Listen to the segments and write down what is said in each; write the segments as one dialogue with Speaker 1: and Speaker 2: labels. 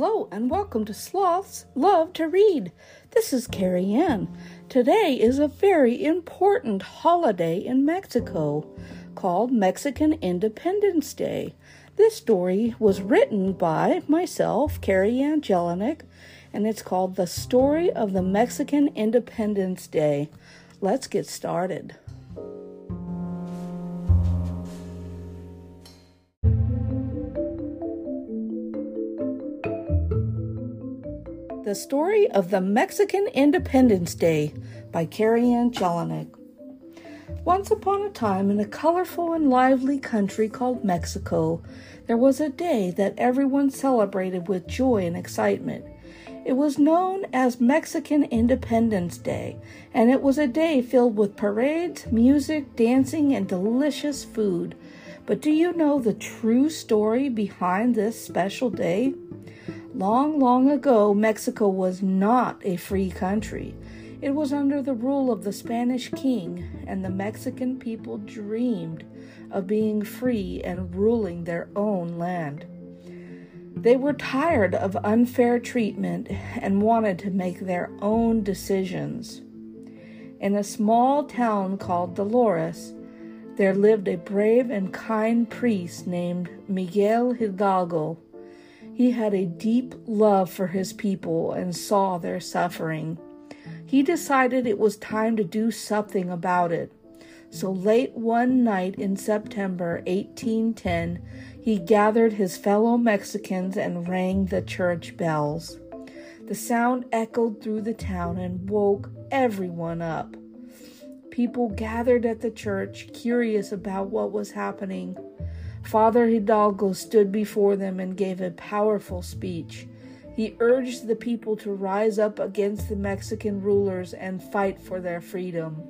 Speaker 1: Hello and welcome to Sloths Love to Read. This is KeriAnne. Today is a very important holiday in Mexico called Mexican Independence Day. This story was written by myself, KeriAnne Jelinek, and it's called The Story of the Mexican Independence Day. Let's get started. The Story of the Mexican Independence Day by KeriAnne Jelinek. Once upon a time, in a colorful and lively country called Mexico, there was a day that everyone celebrated with joy and excitement. It was known as Mexican Independence Day, and it was a day filled with parades, music, dancing, and delicious food. But do you know the true story behind this special day? Long, long ago, Mexico was not a free country. It was under the rule of the Spanish king, and the Mexican people dreamed of being free and ruling their own land. They were tired of unfair treatment and wanted to make their own decisions. In a small town called Dolores, there lived a brave and kind priest named Miguel Hidalgo. He had a deep love for his people and saw their suffering. He decided it was time to do something about it. So late one night in September 1810, he gathered his fellow Mexicans and rang the church bells. The sound echoed through the town and woke everyone up. People gathered at the church, curious about what was happening. Father Hidalgo stood before them and gave a powerful speech. He urged the people to rise up against the Mexican rulers and fight for their freedom.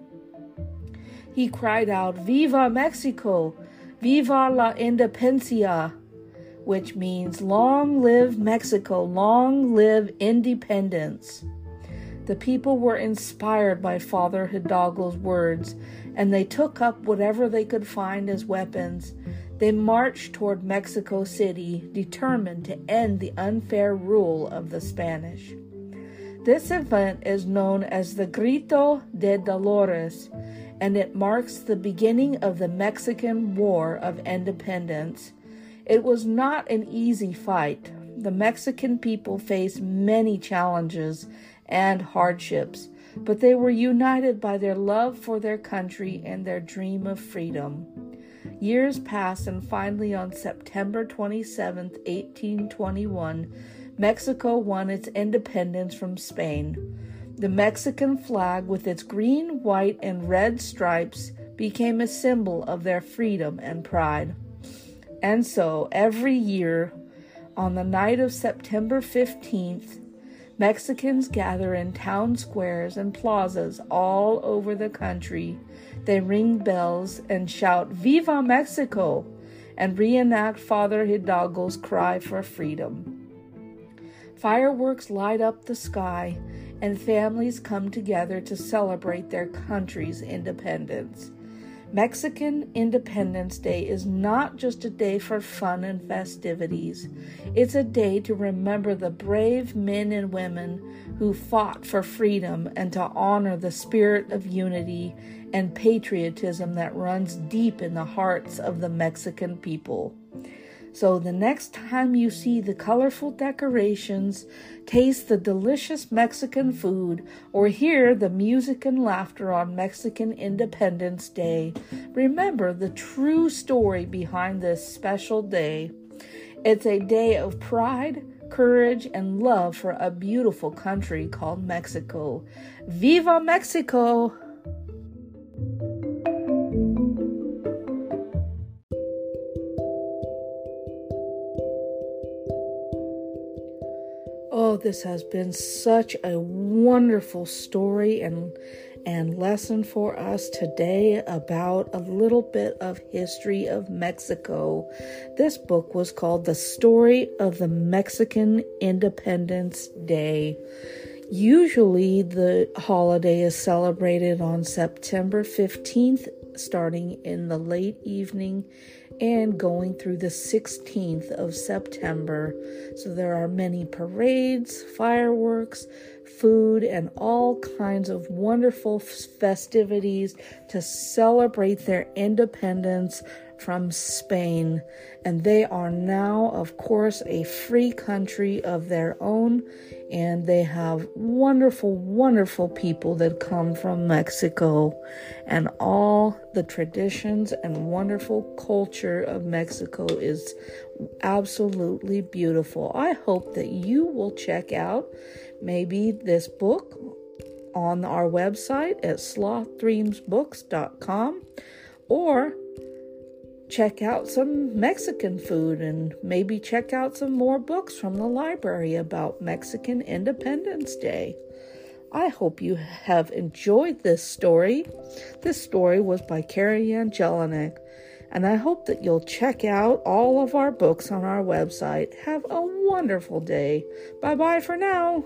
Speaker 1: He cried out, Viva Mexico! Viva la Independencia! Which means, Long live Mexico! Long live independence! The people were inspired by Father Hidalgo's words, and they took up whatever they could find as weapons they marched toward Mexico City, determined to end the unfair rule of the Spanish. This event is known as the Grito de Dolores, and it marks the beginning of the Mexican War of Independence. It was not an easy fight. The Mexican people faced many challenges and hardships, but they were united by their love for their country and their dream of freedom. Years passed, and finally, on September 27, 1821, Mexico won its independence from Spain. The Mexican flag, with its green, white, and red stripes, became a symbol of their freedom and pride. And so, every year, on the night of September 15th, Mexicans gather in town squares and plazas all over the country they ring bells and shout, Viva Mexico! and reenact Father Hidalgo's cry for freedom. Fireworks light up the sky, and families come together to celebrate their country's independence. Mexican Independence Day is not just a day for fun and festivities. It's a day to remember the brave men and women who fought for freedom and to honor the spirit of unity and patriotism that runs deep in the hearts of the Mexican people. So the next time you see the colorful decorations, taste the delicious Mexican food, or hear the music and laughter on Mexican Independence Day, remember the true story behind this special day. It's a day of pride, courage, and love for a beautiful country called Mexico. Viva Mexico! This has been such a wonderful story and and lesson for us today about a little bit of history of Mexico. This book was called The Story of the Mexican Independence Day. Usually the holiday is celebrated on September 15th starting in the late evening and going through the 16th of September. So there are many parades, fireworks, food, and all kinds of wonderful festivities to celebrate their independence from Spain. And they are now, of course, a free country of their own. And they have wonderful, wonderful people that come from Mexico. And all the traditions and wonderful culture of Mexico is absolutely beautiful. I hope that you will check out maybe this book on our website at slothdreamsbooks.com or check out some Mexican food and maybe check out some more books from the library about Mexican Independence Day. I hope you have enjoyed this story. This story was by KeriAnne Jelinek, and I hope that you'll check out all of our books on our website. Have a wonderful day. Bye bye for now.